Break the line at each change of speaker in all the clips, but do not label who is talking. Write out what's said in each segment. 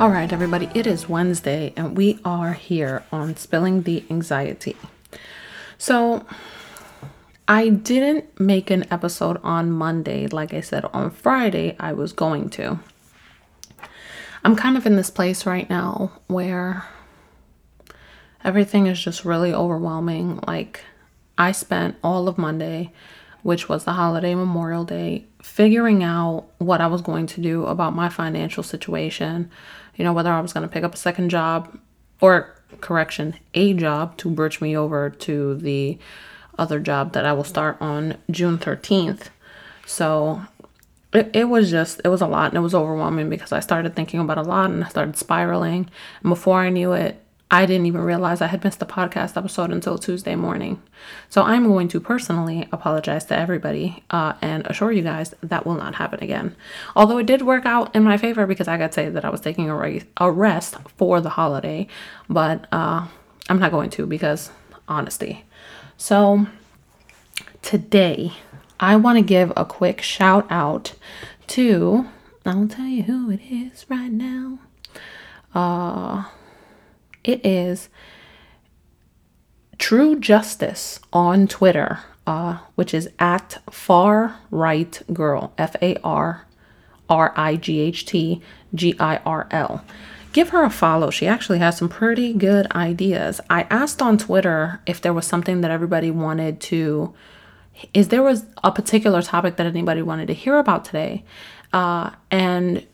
All right, everybody, it is Wednesday and we are here on Spilling the Anxietea. So, I didn't make an episode on Monday. Like I said, on Friday, I was going to. I'm kind of in this place right now where everything is just really overwhelming. Like, I spent all of Monday, which was the holiday Memorial Day, figuring out what I was going to do about my financial situation. You know, whether I was going to pick up a second job or, correction, a job to bridge me over to the other job that I will start on June 13th. So it, it was just, it was a lot and it was overwhelming because I started thinking about a lot and I started spiraling. And before I knew it, I didn't even realize I had missed the podcast episode until Tuesday morning. So I'm going to personally apologize to everybody uh, and assure you guys that will not happen again. Although it did work out in my favor because I got to say that I was taking a, a rest for the holiday, but uh, I'm not going to because honesty. So, today I want to give a quick shout out to, I'll tell you who it is right now. Uh, it is True Justice on Twitter, uh, which is at Far Right Girl, F A R R I G H T G I R L give her a follow. She actually has some pretty good ideas. I asked on Twitter if there was something that everybody wanted to is there was a particular topic that anybody wanted to hear about today. Uh, and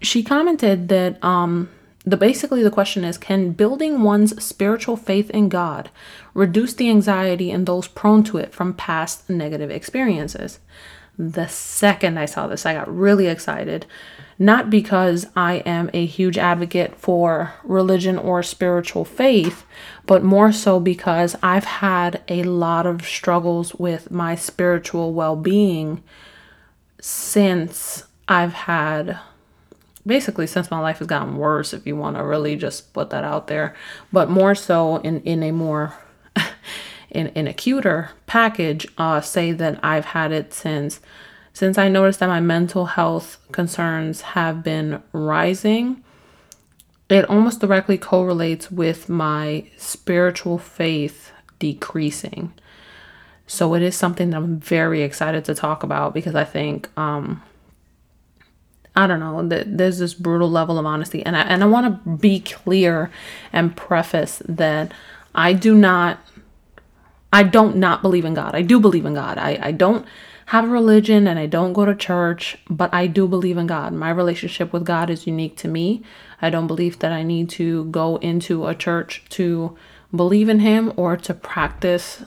she commented that um, the basically the question is can building one's spiritual faith in God reduce the anxiety in those prone to it from past negative experiences? The second I saw this, I got really excited not because I am a huge advocate for religion or spiritual faith, but more so because I've had a lot of struggles with my spiritual well being since I've had basically since my life has gotten worse if you want to really just put that out there but more so in in a more in in a cuter package uh say that I've had it since since I noticed that my mental health concerns have been rising, it almost directly correlates with my spiritual faith decreasing. So it is something that I'm very excited to talk about because I think um I don't know that there's this brutal level of honesty and I and I want to be clear and preface that I do not I don't not believe in God. I do believe in God. I I don't have a religion and I don't go to church, but I do believe in God. My relationship with God is unique to me. I don't believe that I need to go into a church to believe in Him or to practice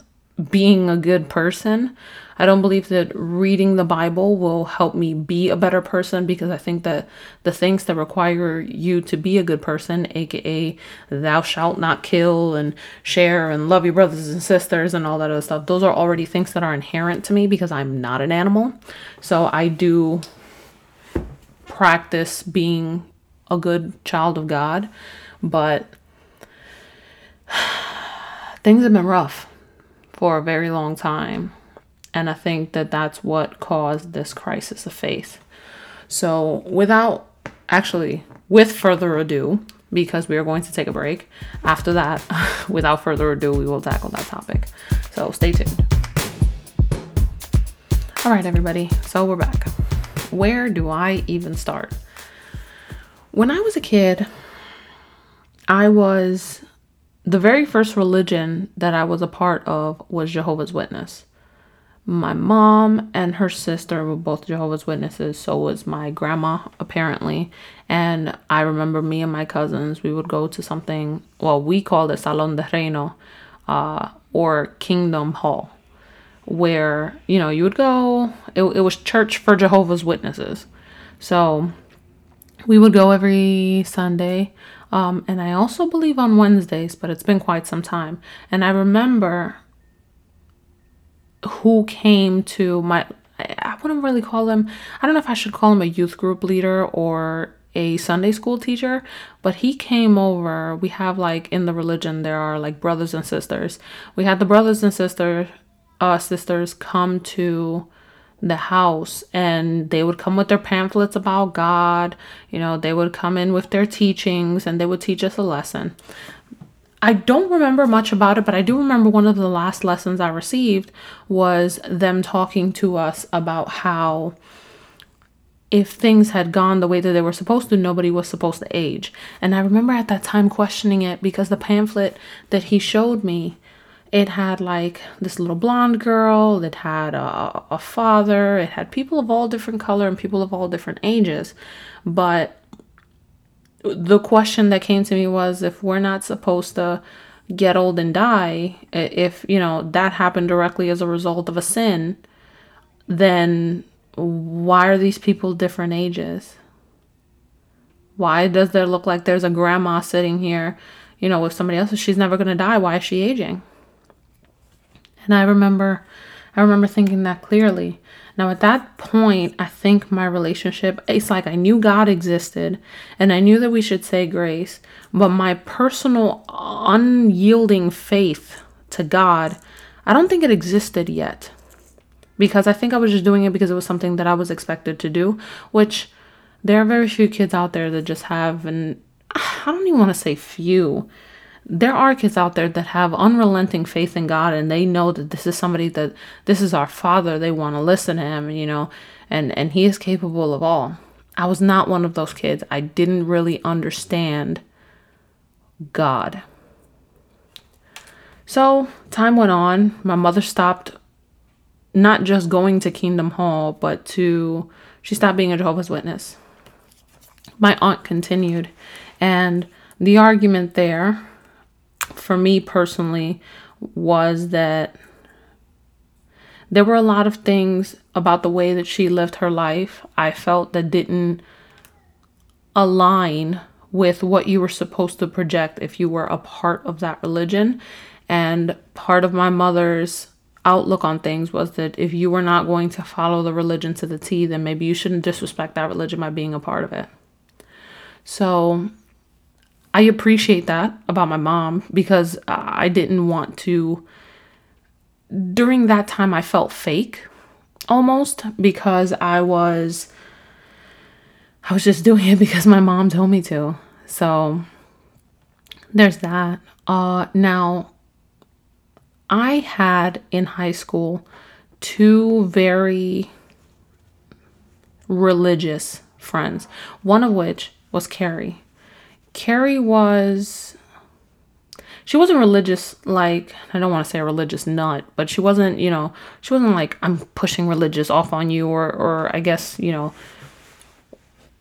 being a good person. I don't believe that reading the Bible will help me be a better person because I think that the things that require you to be a good person, aka thou shalt not kill and share and love your brothers and sisters and all that other stuff, those are already things that are inherent to me because I'm not an animal. So I do practice being a good child of God, but things have been rough for a very long time. And I think that that's what caused this crisis of faith. So, without actually, with further ado, because we are going to take a break, after that, without further ado, we will tackle that topic. So, stay tuned. All right, everybody. So, we're back. Where do I even start? When I was a kid, I was the very first religion that I was a part of was Jehovah's Witness. My mom and her sister were both Jehovah's Witnesses, so was my grandma, apparently. And I remember me and my cousins, we would go to something, well, we called it Salón de Reino uh, or Kingdom Hall, where, you know, you would go, it, it was church for Jehovah's Witnesses. So we would go every Sunday. Um, and I also believe on Wednesdays, but it's been quite some time. And I remember who came to my, I wouldn't really call him, I don't know if I should call him a youth group leader or a Sunday school teacher, but he came over. We have like in the religion, there are like brothers and sisters. We had the brothers and sisters, uh, sisters come to the house and they would come with their pamphlets about God. You know, they would come in with their teachings and they would teach us a lesson. I don't remember much about it, but I do remember one of the last lessons I received was them talking to us about how if things had gone the way that they were supposed to, nobody was supposed to age. And I remember at that time questioning it because the pamphlet that he showed me it had like this little blonde girl it had a, a father. It had people of all different color and people of all different ages. But the question that came to me was if we're not supposed to get old and die if you know that happened directly as a result of a sin then why are these people different ages? Why does there look like there's a grandma sitting here you know with somebody else? She's never going to die. Why is she aging and I remember I remember thinking that clearly. Now at that point, I think my relationship it's like I knew God existed and I knew that we should say grace, but my personal unyielding faith to God, I don't think it existed yet. Because I think I was just doing it because it was something that I was expected to do, which there are very few kids out there that just have and I don't even want to say few there are kids out there that have unrelenting faith in God and they know that this is somebody that this is our father. They want to listen to him you know and and he is capable of all. I was not one of those kids. I didn't really understand God. So time went on. My mother stopped not just going to Kingdom Hall but to she stopped being a Jehovah's Witness. My aunt continued and the argument there for me personally was that there were a lot of things about the way that she lived her life I felt that didn't align with what you were supposed to project if you were a part of that religion. And part of my mother's outlook on things was that if you were not going to follow the religion to the T, then maybe you shouldn't disrespect that religion by being a part of it. So I appreciate that about my mom because I didn't want to. During that time, I felt fake almost because I was. I was just doing it because my mom told me to. So there's that. Uh, now, I had in high school two very religious friends, one of which was Carrie. Carrie was she wasn't religious like I don't want to say a religious nut, but she wasn't, you know, she wasn't like I'm pushing religious off on you or or I guess, you know,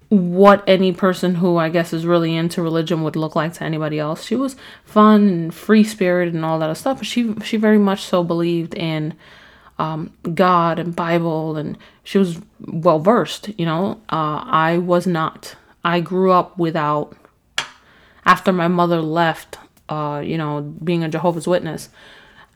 what any person who I guess is really into religion would look like to anybody else. She was fun and free spirited and all that stuff, but she she very much so believed in um, God and Bible, and she was well versed. You know, uh, I was not. I grew up without after my mother left, uh, you know, being a Jehovah's Witness,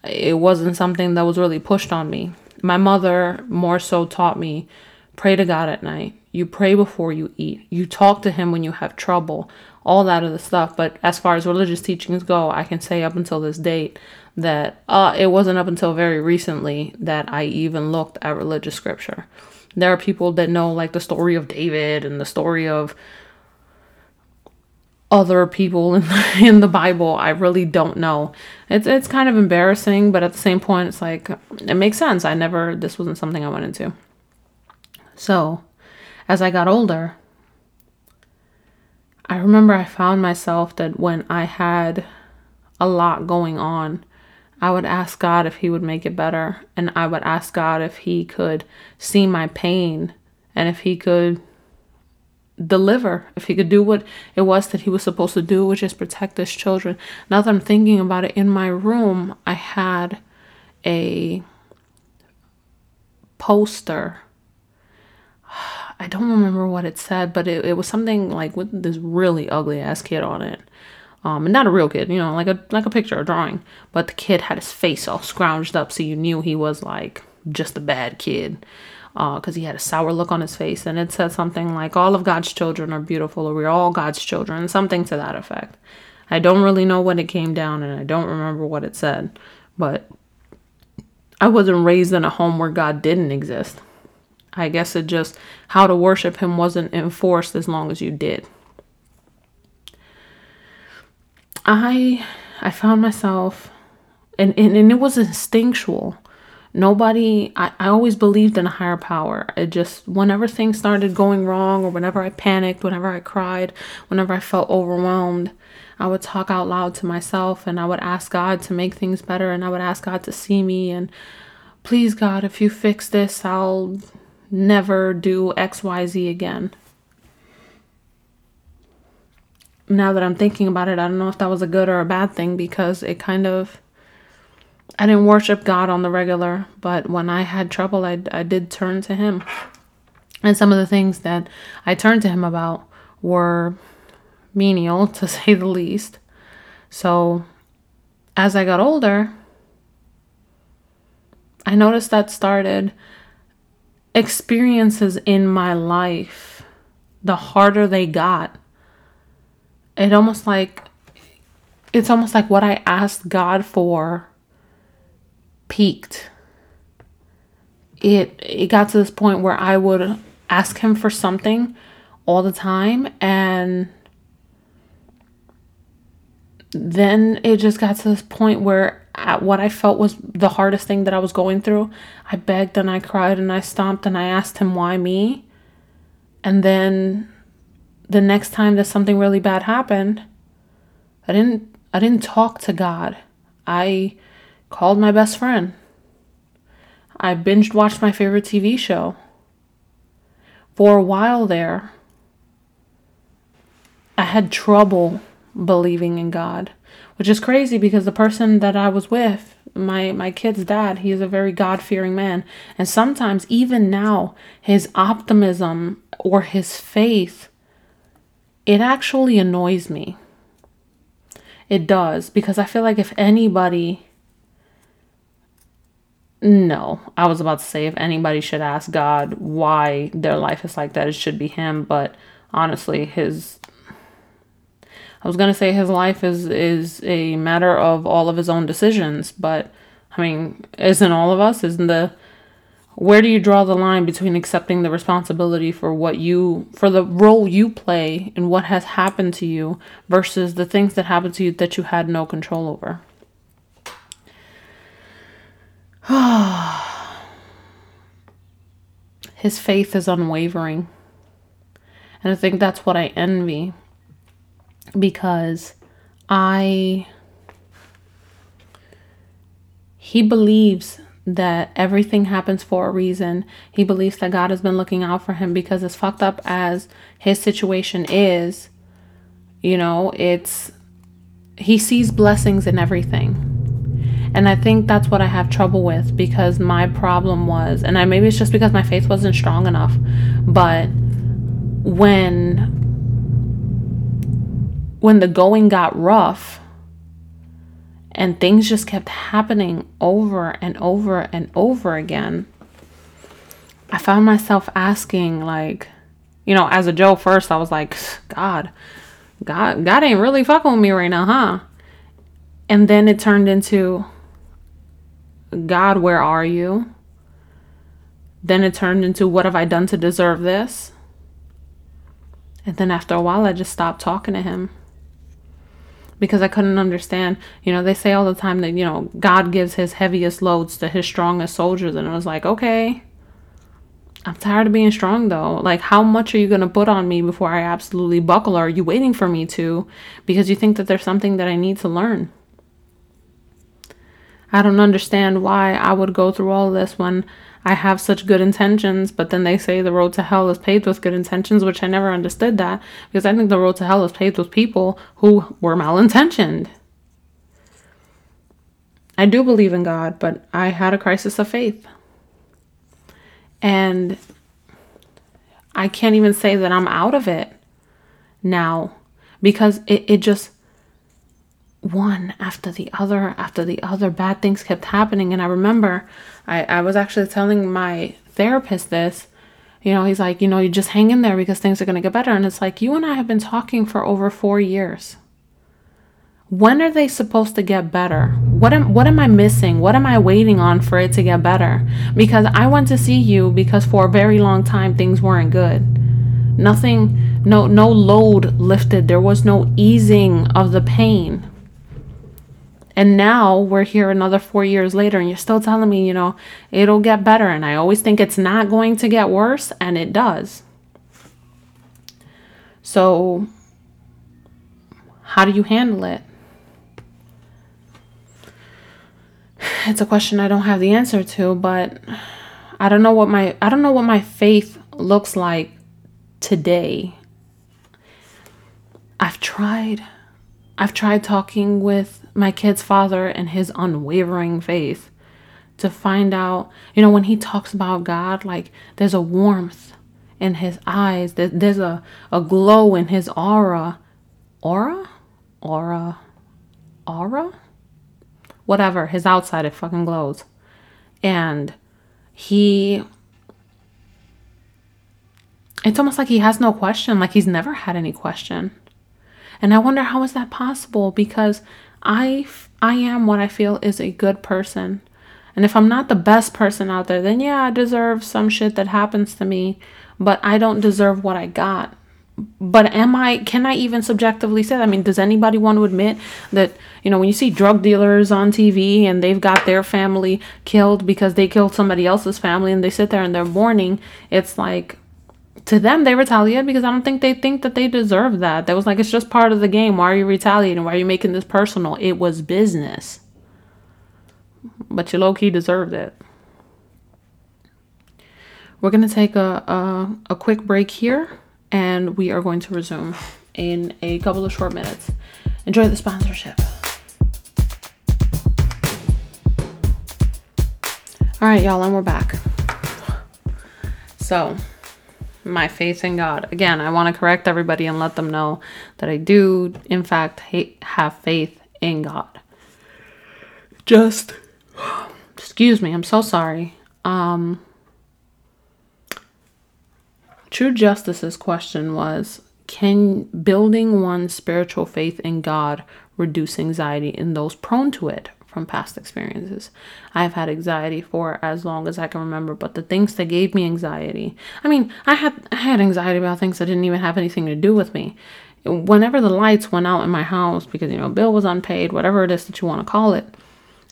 it wasn't something that was really pushed on me. My mother more so taught me pray to God at night. You pray before you eat. You talk to Him when you have trouble, all that other stuff. But as far as religious teachings go, I can say up until this date that uh, it wasn't up until very recently that I even looked at religious scripture. There are people that know like the story of David and the story of other people in the, in the Bible. I really don't know. It's it's kind of embarrassing, but at the same point, it's like it makes sense. I never this wasn't something I went into. So, as I got older, I remember I found myself that when I had a lot going on, I would ask God if He would make it better, and I would ask God if He could see my pain and if He could deliver, if he could do what it was that he was supposed to do, which is protect his children. Now that I'm thinking about it, in my room, I had a poster. I don't remember what it said, but it, it was something like with this really ugly ass kid on it. Um, and not a real kid, you know, like a like a picture, a drawing. But the kid had his face all scrounged up, so you knew he was like just a bad kid because uh, he had a sour look on his face. And it said something like, All of God's children are beautiful, or we're all God's children, something to that effect. I don't really know when it came down, and I don't remember what it said, but I wasn't raised in a home where God didn't exist. I guess it just how to worship him wasn't enforced as long as you did. I I found myself and, and, and it was instinctual. Nobody I, I always believed in a higher power. It just whenever things started going wrong or whenever I panicked, whenever I cried, whenever I felt overwhelmed, I would talk out loud to myself and I would ask God to make things better and I would ask God to see me and please God, if you fix this, I'll never do XYZ again. Now that I'm thinking about it, I don't know if that was a good or a bad thing because it kind of I didn't worship God on the regular, but when I had trouble, I, I did turn to Him. And some of the things that I turned to Him about were menial, to say the least. So as I got older, I noticed that started experiences in my life, the harder they got, it almost like it's almost like what I asked God for peaked. It it got to this point where I would ask him for something all the time and then it just got to this point where at what I felt was the hardest thing that I was going through, I begged and I cried and I stomped and I asked him why me. And then the next time that something really bad happened, I didn't I didn't talk to God. I called my best friend. I binged watched my favorite TV show. For a while there, I had trouble believing in God, which is crazy because the person that I was with, my my kid's dad, he is a very God-fearing man, and sometimes even now his optimism or his faith it actually annoys me. It does because I feel like if anybody no, I was about to say if anybody should ask God why their life is like that, it should be him, but honestly, his I was gonna say his life is is a matter of all of his own decisions, but I mean, isn't all of us? Isn't the where do you draw the line between accepting the responsibility for what you for the role you play in what has happened to you versus the things that happened to you that you had no control over? His faith is unwavering. And I think that's what I envy because I he believes that everything happens for a reason. He believes that God has been looking out for him because as fucked up as his situation is, you know, it's he sees blessings in everything. And I think that's what I have trouble with because my problem was, and I maybe it's just because my faith wasn't strong enough, but when when the going got rough and things just kept happening over and over and over again, I found myself asking, like, you know, as a joke, first I was like, God, God, God ain't really fucking with me right now, huh? And then it turned into, God, where are you? Then it turned into, what have I done to deserve this? And then after a while, I just stopped talking to him because I couldn't understand. You know, they say all the time that, you know, God gives his heaviest loads to his strongest soldiers. And I was like, okay, I'm tired of being strong though. Like, how much are you going to put on me before I absolutely buckle? Or are you waiting for me to because you think that there's something that I need to learn? I don't understand why I would go through all this when I have such good intentions, but then they say the road to hell is paved with good intentions, which I never understood that because I think the road to hell is paved with people who were malintentioned. I do believe in God, but I had a crisis of faith. And I can't even say that I'm out of it now because it, it just one after the other after the other bad things kept happening and i remember i, I was actually telling my therapist this you know he's like you know you just hang in there because things are going to get better and it's like you and i have been talking for over four years when are they supposed to get better? What am what am I missing? What am I waiting on for it to get better? Because I went to see you because for a very long time things weren't good. Nothing no no load lifted. There was no easing of the pain. And now we're here another 4 years later and you're still telling me, you know, it'll get better and I always think it's not going to get worse and it does. So how do you handle it? it's a question I don't have the answer to, but I don't know what my I don't know what my faith looks like today. I've tried I've tried talking with my kid's father and his unwavering faith to find out, you know, when he talks about God, like there's a warmth in his eyes, there's a, a glow in his aura. Aura? Aura? Aura? whatever, his outside, it fucking glows. And he, it's almost like he has no question, like he's never had any question. And I wonder how is that possible? Because I, I am what I feel is a good person. And if I'm not the best person out there, then yeah, I deserve some shit that happens to me, but I don't deserve what I got but am I can I even subjectively say that? I mean, does anybody want to admit that, you know, when you see drug dealers on TV and they've got their family killed because they killed somebody else's family and they sit there and they're mourning, it's like to them they retaliate because I don't think they think that they deserve that. That was like it's just part of the game. Why are you retaliating? Why are you making this personal? It was business. But you low key deserved it. We're gonna take a, a, a quick break here and we are going to resume in a couple of short minutes. Enjoy the sponsorship. All right, y'all, and we're back. So, my faith in God. Again, I want to correct everybody and let them know that I do, in fact, hate, have faith in God. Just, excuse me, I'm so sorry. Um, True Justice's question was Can building one's spiritual faith in God reduce anxiety in those prone to it from past experiences? I've had anxiety for as long as I can remember, but the things that gave me anxiety I mean, I had, I had anxiety about things that didn't even have anything to do with me. Whenever the lights went out in my house because, you know, bill was unpaid, whatever it is that you want to call it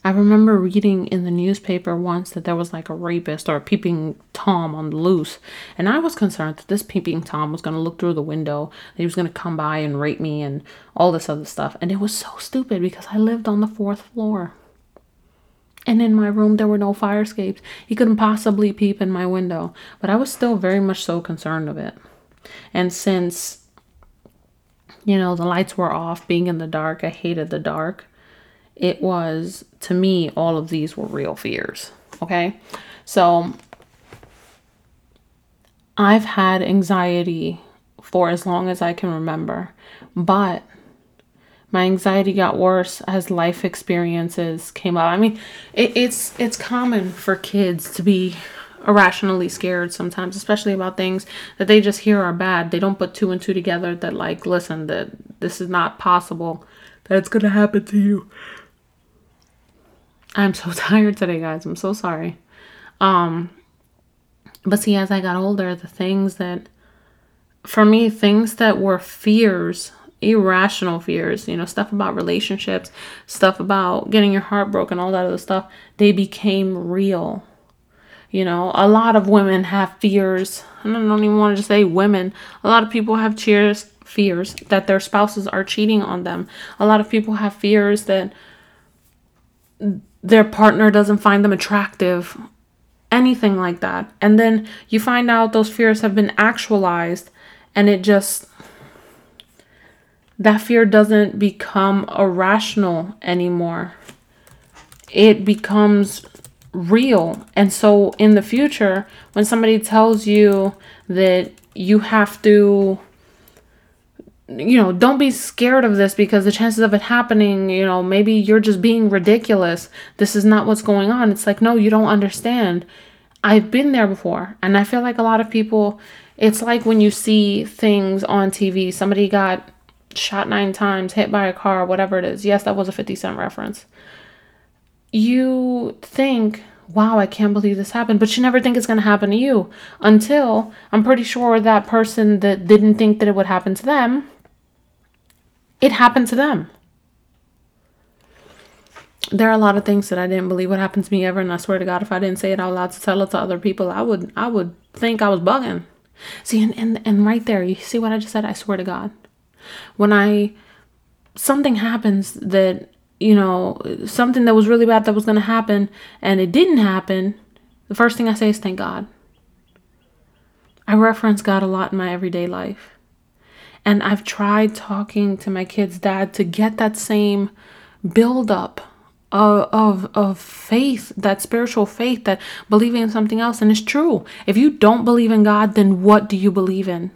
I remember reading in the newspaper once that there was like a rapist or a peeping Tom on the loose. And I was concerned that this peeping Tom was going to look through the window, he was going to come by and rape me and all this other stuff. And it was so stupid because I lived on the fourth floor. And in my room, there were no fire escapes. He couldn't possibly peep in my window. But I was still very much so concerned of it. And since, you know, the lights were off, being in the dark, I hated the dark it was to me all of these were real fears okay? So i've had anxiety for as long as i can remember but my anxiety got worse as life experiences came up. I mean it, it's it's common for kids to be irrationally scared sometimes especially about things that they just hear are bad. They don't put two and two together that like listen that this is not possible that it's to happen to you I'm so tired today, guys. I'm so sorry. Um, but see, as I got older, the things that, for me, things that were fears, irrational fears, you know, stuff about relationships, stuff about getting your heart broken, all that other stuff, they became real. You know, a lot of women have fears. I don't even want to say women. A lot of people have cheers, fears that their spouses are cheating on them. A lot of people have fears that their partner doesn't find them attractive, anything like that. And then you find out those fears have been actualized and it just that fear doesn't become irrational anymore. It becomes real. And so in the future, when somebody tells you that you have to you know, don't be scared of this because the chances of it happening, you know, maybe you're just being ridiculous. This is not what's going on. It's like, no, you don't understand. I've been there before. And I feel like a lot of people, it's like when you see things on TV, somebody got shot nine times, hit by a car, whatever it is. Yes, that was a 50 Cent reference. You think, wow, I can't believe this happened, but you never think it's going to happen to you until I'm pretty sure that person that didn't think that it would happen to them, it happened to them. There are a lot of things that I didn't believe would happen to me ever, and I swear to God, if I didn't say it out loud to tell it to other people, I would I would think I was bugging. See, and, and, and right there, you see what I just said? I swear to God. When I, something happens that, you know, something that was really bad that was going to happen and it didn't happen, the first thing I say is thank God. I reference God a lot in my everyday life. And I've tried talking to my kid's dad to get that same build up of, of, of faith, that spiritual faith, that believing in something else. And it's true. If you don't believe in God, then what do you believe in?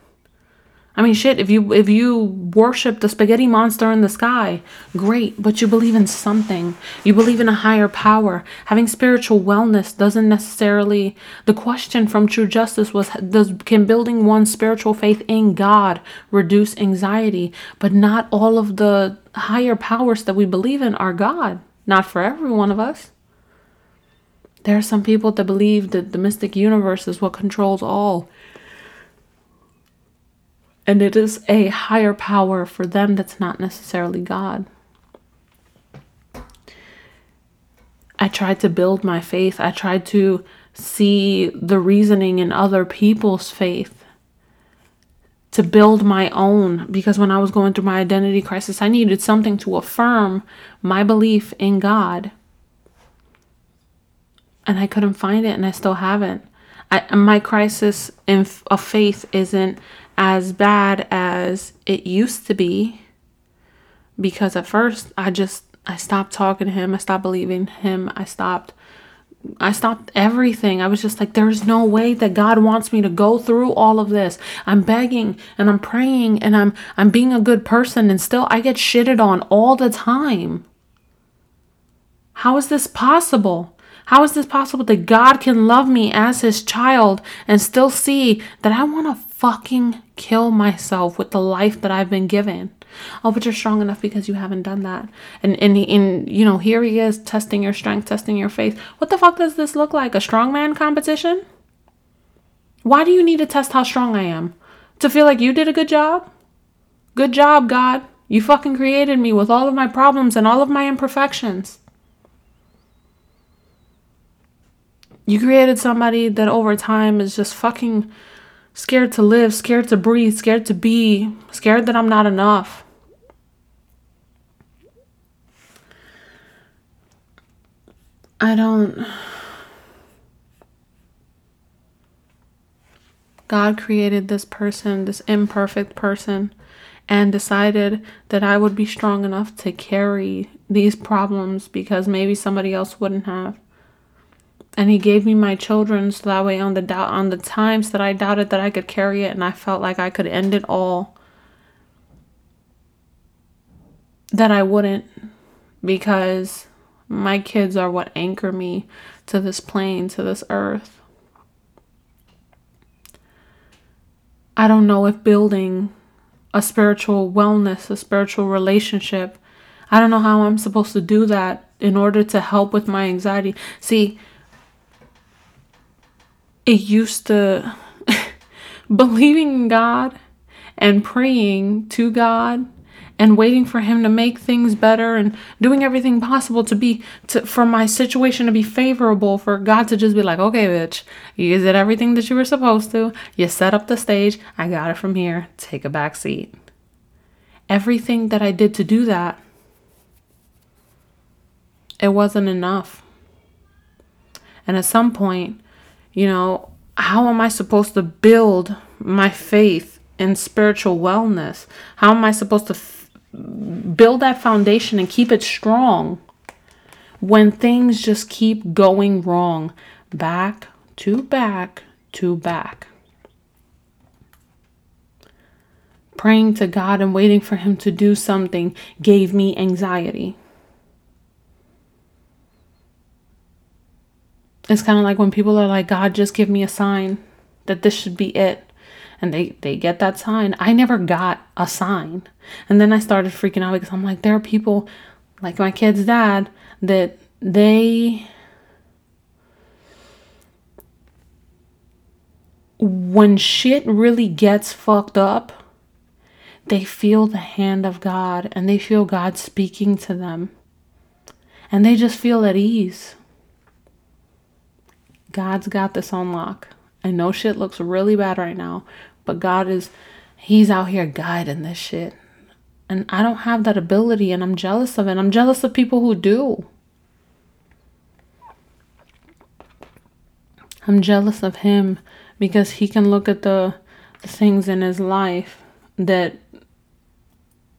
I mean, shit, if you if you worship the spaghetti monster in the sky, great, but you believe in something. You believe in a higher power. Having spiritual wellness doesn't necessarily the question from True Justice was does can building one's spiritual faith in God reduce anxiety? But not all of the higher powers that we believe in are God. Not for every one of us. There are some people that believe that the mystic universe is what controls all. And it is a higher power for them that's not necessarily God. I tried to build my faith. I tried to see the reasoning in other people's faith to build my own because when I was going through my identity crisis, I needed something to affirm my belief in God. And I couldn't find it, and I still haven't. I, my crisis in, of faith isn't as bad as it used to be because at first I just I stopped talking to him, I stopped believing him, I stopped I stopped everything. I was just like, there's no way that God wants me to go through all of this. I'm begging and I'm praying and I'm I'm being a good person and still I get shitted on all the time. How is this possible? How is this possible that God can love me as his child and still see that I want to fucking kill myself with the life that I've been given? Oh, but you're strong enough because you haven't done that. And and in you know, here he is testing your strength, testing your faith. What the fuck does this look like? A strongman competition? Why do you need to test how strong I am? To feel like you did a good job? Good job, God. You fucking created me with all of my problems and all of my imperfections. You created somebody that over time is just fucking scared to live, scared to breathe, scared to be, scared that I'm not enough. I don't. God created this person, this imperfect person, and decided that I would be strong enough to carry these problems because maybe somebody else wouldn't have and he gave me my children so that way on the doubt on the times that I doubted that I could carry it and I felt like I could end it all that I wouldn't because my kids are what anchor me to this plane, to this earth. I don't know if building a spiritual wellness, a spiritual relationship, I don't know how I'm supposed to do that in order to help with my anxiety. See, it used to believing in God and praying to God and waiting for him to make things better and doing everything possible to be to for my situation to be favorable for God to just be like, "Okay, bitch, you did everything that you were supposed to. You set up the stage. I got it from here. Take a back seat." Everything that I did to do that it wasn't enough. And at some point, you know, how am I supposed to build my faith in spiritual wellness? How am I supposed to f- build that foundation and keep it strong when things just keep going wrong back to back to back? Praying to God and waiting for Him to do something gave me anxiety. It's kind of like when people are like, God, just give me a sign that this should be it. and they they get that sign. I never got a sign. And then I started freaking out because I'm like there are people like my kid's dad that they when shit really gets fucked up, they feel the hand of God and they feel God speaking to them. And they just feel at ease. God's got this on lock. I know shit looks really bad right now, but God is, He's out here guiding this shit. And I don't have that ability, and I'm jealous of it. I'm jealous of people who do. I'm jealous of him because he can look at the, the things in his life that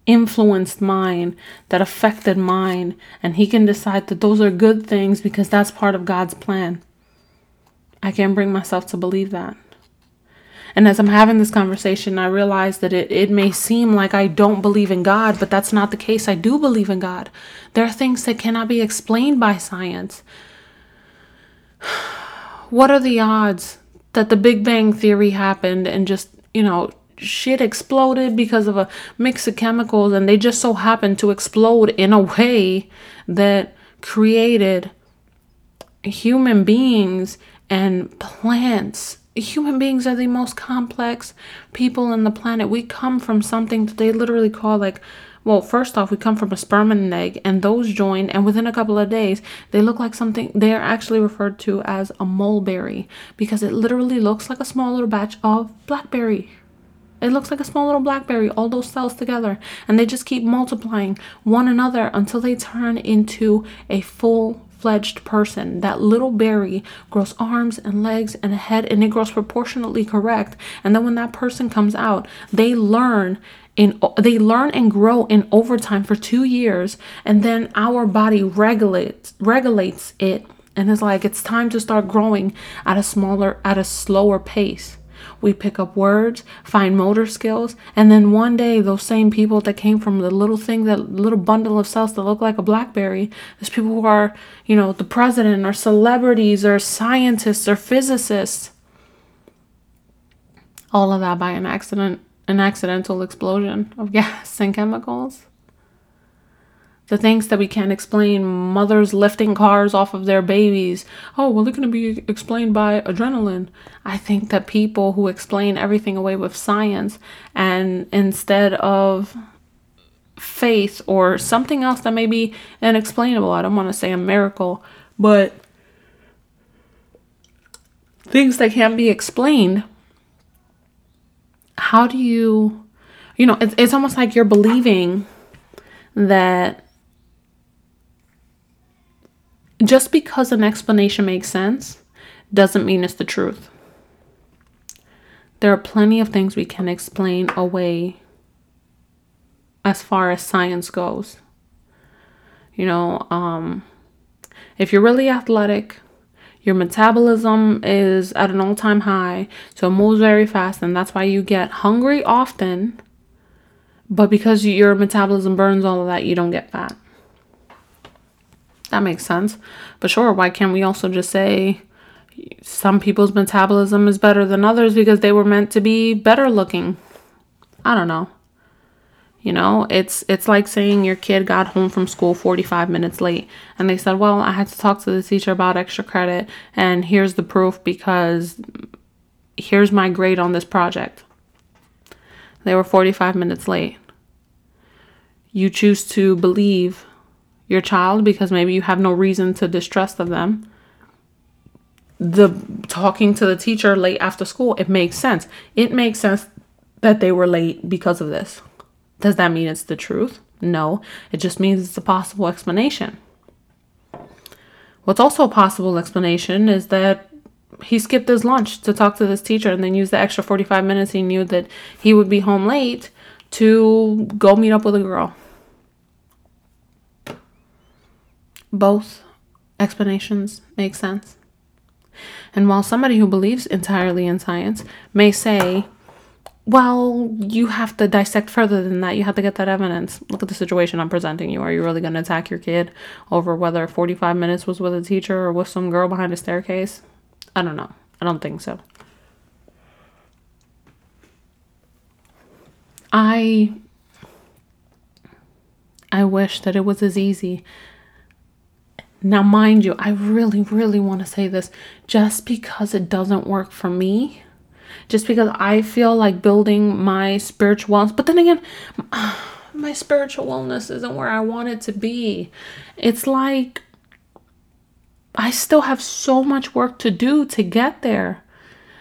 influenced mine, that affected mine, and he can decide that those are good things because that's part of God's plan. I can't bring myself to believe that. And as I'm having this conversation, I realize that it, it may seem like I don't believe in God, but that's not the case. I do believe in God. There are things that cannot be explained by science. What are the odds that the Big Bang Theory happened and just, you know, shit exploded because of a mix of chemicals and they just so happened to explode in a way that created human beings and plants. Human beings are the most complex people on the planet. We come from something that they literally call like well, first off, we come from a sperm and an egg, and those join, and within a couple of days, they look like something. They are actually referred to as a mulberry because it literally looks like a small little batch of blackberry. It looks like a small little blackberry, all those cells together, and they just keep multiplying one another until they turn into a full fledged person. That little berry grows arms and legs and a head and it grows proportionately correct. And then when that person comes out, they learn in they learn and grow in overtime for 2 years and then our body regulates regulates it and it's like it's time to start growing at a smaller at a slower pace we pick up words, find motor skills, and then one day those same people that came from the little thing, that little bundle of cells that look like a blackberry, there's people who are, you know, the president or celebrities or scientists or physicists. All of that by an accident, an accidental explosion of gas and chemicals the things that we can't explain mothers lifting cars off of their babies. Oh well going to be explained by adrenaline. I think that people who explain everything away with science and instead of faith or something else that may be inexplainable i don't want to say a miracle but things that can't be explained how do you you know it's, it's almost like you're believing that just because an explanation makes sense doesn't mean it's the truth. There are plenty of things we can explain away as far as science goes. You know, um, if you're really athletic, your metabolism is at an all time high, so it moves very fast, and that's why you get hungry often. But because your metabolism burns all of that, you don't get fat. That makes sense. But sure, why can't we also just say some people's metabolism is better than others because they were meant to be better looking? I don't know. You know, it's it's like saying your kid got home from school 45 minutes late and they said, "Well, I had to talk to the teacher about extra credit and here's the proof because here's my grade on this project." They were 45 minutes late. You choose to believe your child because maybe you have no reason to distrust of them. The talking to the teacher late after school it makes sense. It makes sense that they were late because of this. Does that mean it's the truth? No. It just means it's a possible explanation. What's also a possible explanation is that he skipped his lunch to talk to this teacher and then used the extra 45 minutes he knew that he would be home late to go meet up with a girl Both explanations make sense. And while somebody who believes entirely in science may say, well, you have to dissect further than that. You have to get that evidence. Look at the situation I'm presenting you. Are you really going to attack your kid over whether 45 minutes was with a teacher or with some girl behind a staircase? I don't know. I don't think so. I I wish that it was as easy. Now, mind you, I really, really want to say this just because it doesn't work for me, just because I feel like building my spiritual wellness, but then again, my spiritual wellness isn't where I want it to be. It's like I still have so much work to do to get there.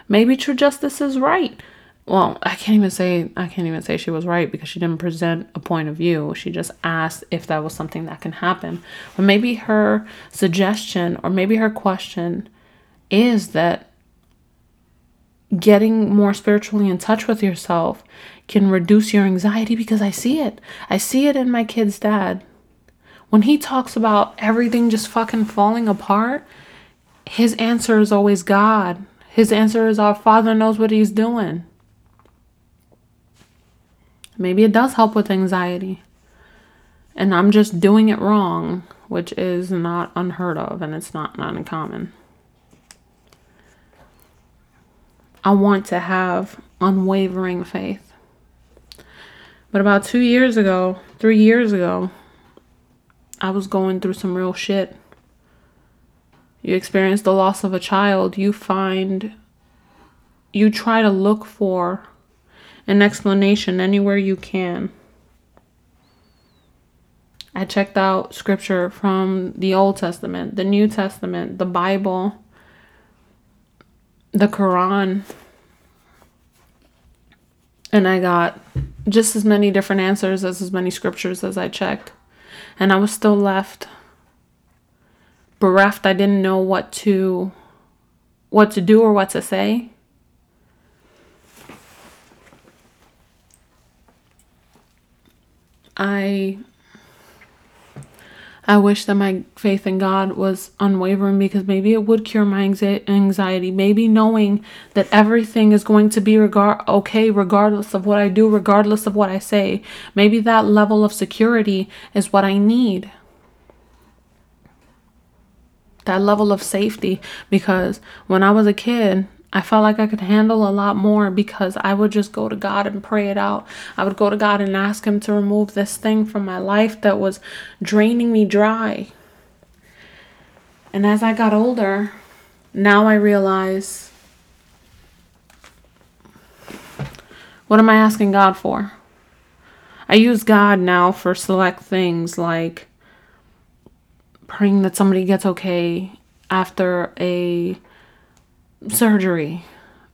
Maybe true justice is right well, I can't even say I can't even say she was right because she didn't present a point of view. She just asked if that was something that can happen. But maybe her suggestion or maybe her question is that getting more spiritually in touch with yourself can reduce your anxiety because I see it. I see it in my kid's dad. When he talks about everything just fucking falling apart, his answer is always God. His answer is our Father knows what he's doing. Maybe it does help with anxiety. And I'm just doing it wrong, which is not unheard of and it's not, uncommon. I want to have unwavering faith. But about two years ago, three years ago, I was going through some real shit. You experience the loss of a child, you find, you try to look for an explanation anywhere you can. I checked out scripture from the Old Testament, the New Testament, the Bible, the Quran. And I got just as many different answers as as many scriptures as I checked. And I was still left bereft. I didn't know what to what to do or what to say. I I wish that my faith in God was unwavering because maybe it would cure my anxiety. Maybe knowing that everything is going to be regard okay regardless of what I do, regardless of what I say. Maybe that level of security is what I need. That level of safety because when I was a kid, I felt like I could handle a lot more because I would just go to God and pray it out. I would go to God and ask Him to remove this thing from my life that was draining me dry. And as I got older, now I realize what am I asking God for? I use God now for select things like praying that somebody gets okay after a surgery.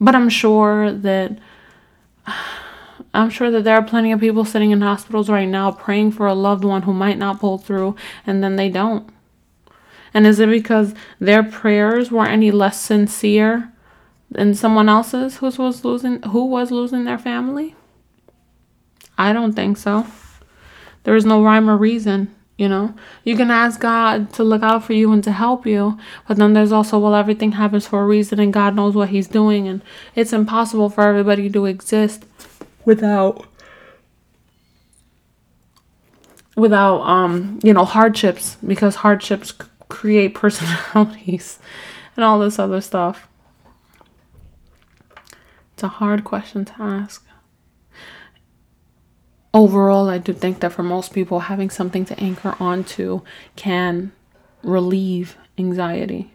But I'm sure that I'm sure that there are plenty of people sitting in hospitals right now praying for a loved one who might not pull through and then they don't. And is it because their prayers were any less sincere than someone else's who was losing who was losing their family? I don't think so. There is no rhyme or reason. You know, you can ask God to look out for you and to help you, but then there's also, well, everything happens for a reason and God knows what He's doing, and it's impossible for everybody to exist without without um you know hardships because hardships c- create personalities and all this other stuff. It's a hard question to ask overall, I do think that for most people, having something to anchor onto can relieve anxiety.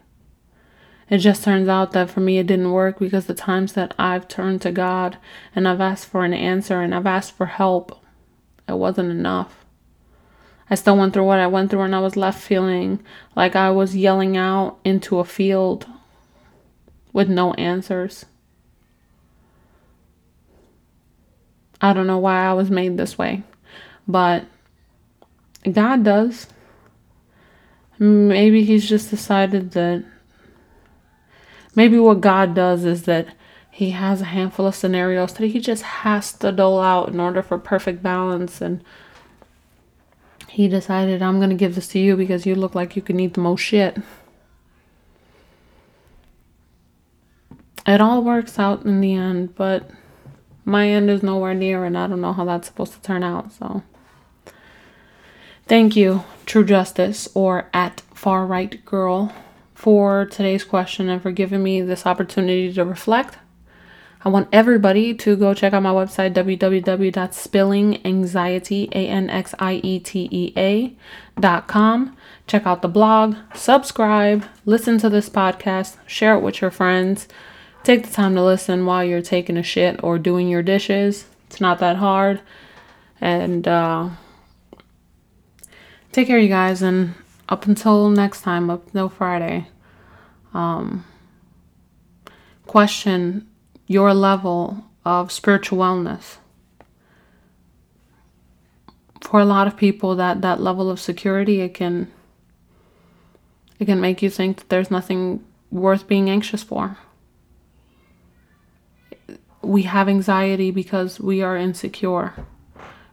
It just turns out that for me, it didn't work because the times that I've turned to God and I've asked for an answer and I've asked for help, it wasn't enough. I still went through what I went through and I was left feeling like I was yelling out into a field with no answers. I don't know why I was made this way, but God does. Maybe He's just decided that. Maybe what God does is that He has a handful of scenarios that He just has to dole out in order for perfect balance. And He decided, I'm going to give this to you because you look like you can eat the most shit. It all works out in the end, but my end is nowhere near, and I don't know how that's supposed to turn out. So, thank you, True Justice, or at Far Right Girl, for today's question and for giving me this opportunity to reflect. I want everybody to go check out my website, www.spillinganxiety.com. Check out the blog, subscribe, listen to this podcast, share it with your friends. Take the time to listen while you're taking a shit or doing your dishes. It's not that hard. And uh, take care, you guys. And up until next time, up until Friday, um, question your level of spiritual wellness. For a lot of people, that, that level of security, it can it can make you think that there's nothing worth being anxious for. We have anxiety because we are insecure,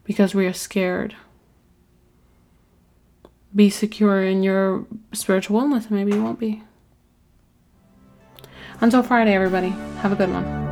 because we are scared. Be secure in your spiritual wellness, maybe you won't be. Until Friday, everybody, have a good one.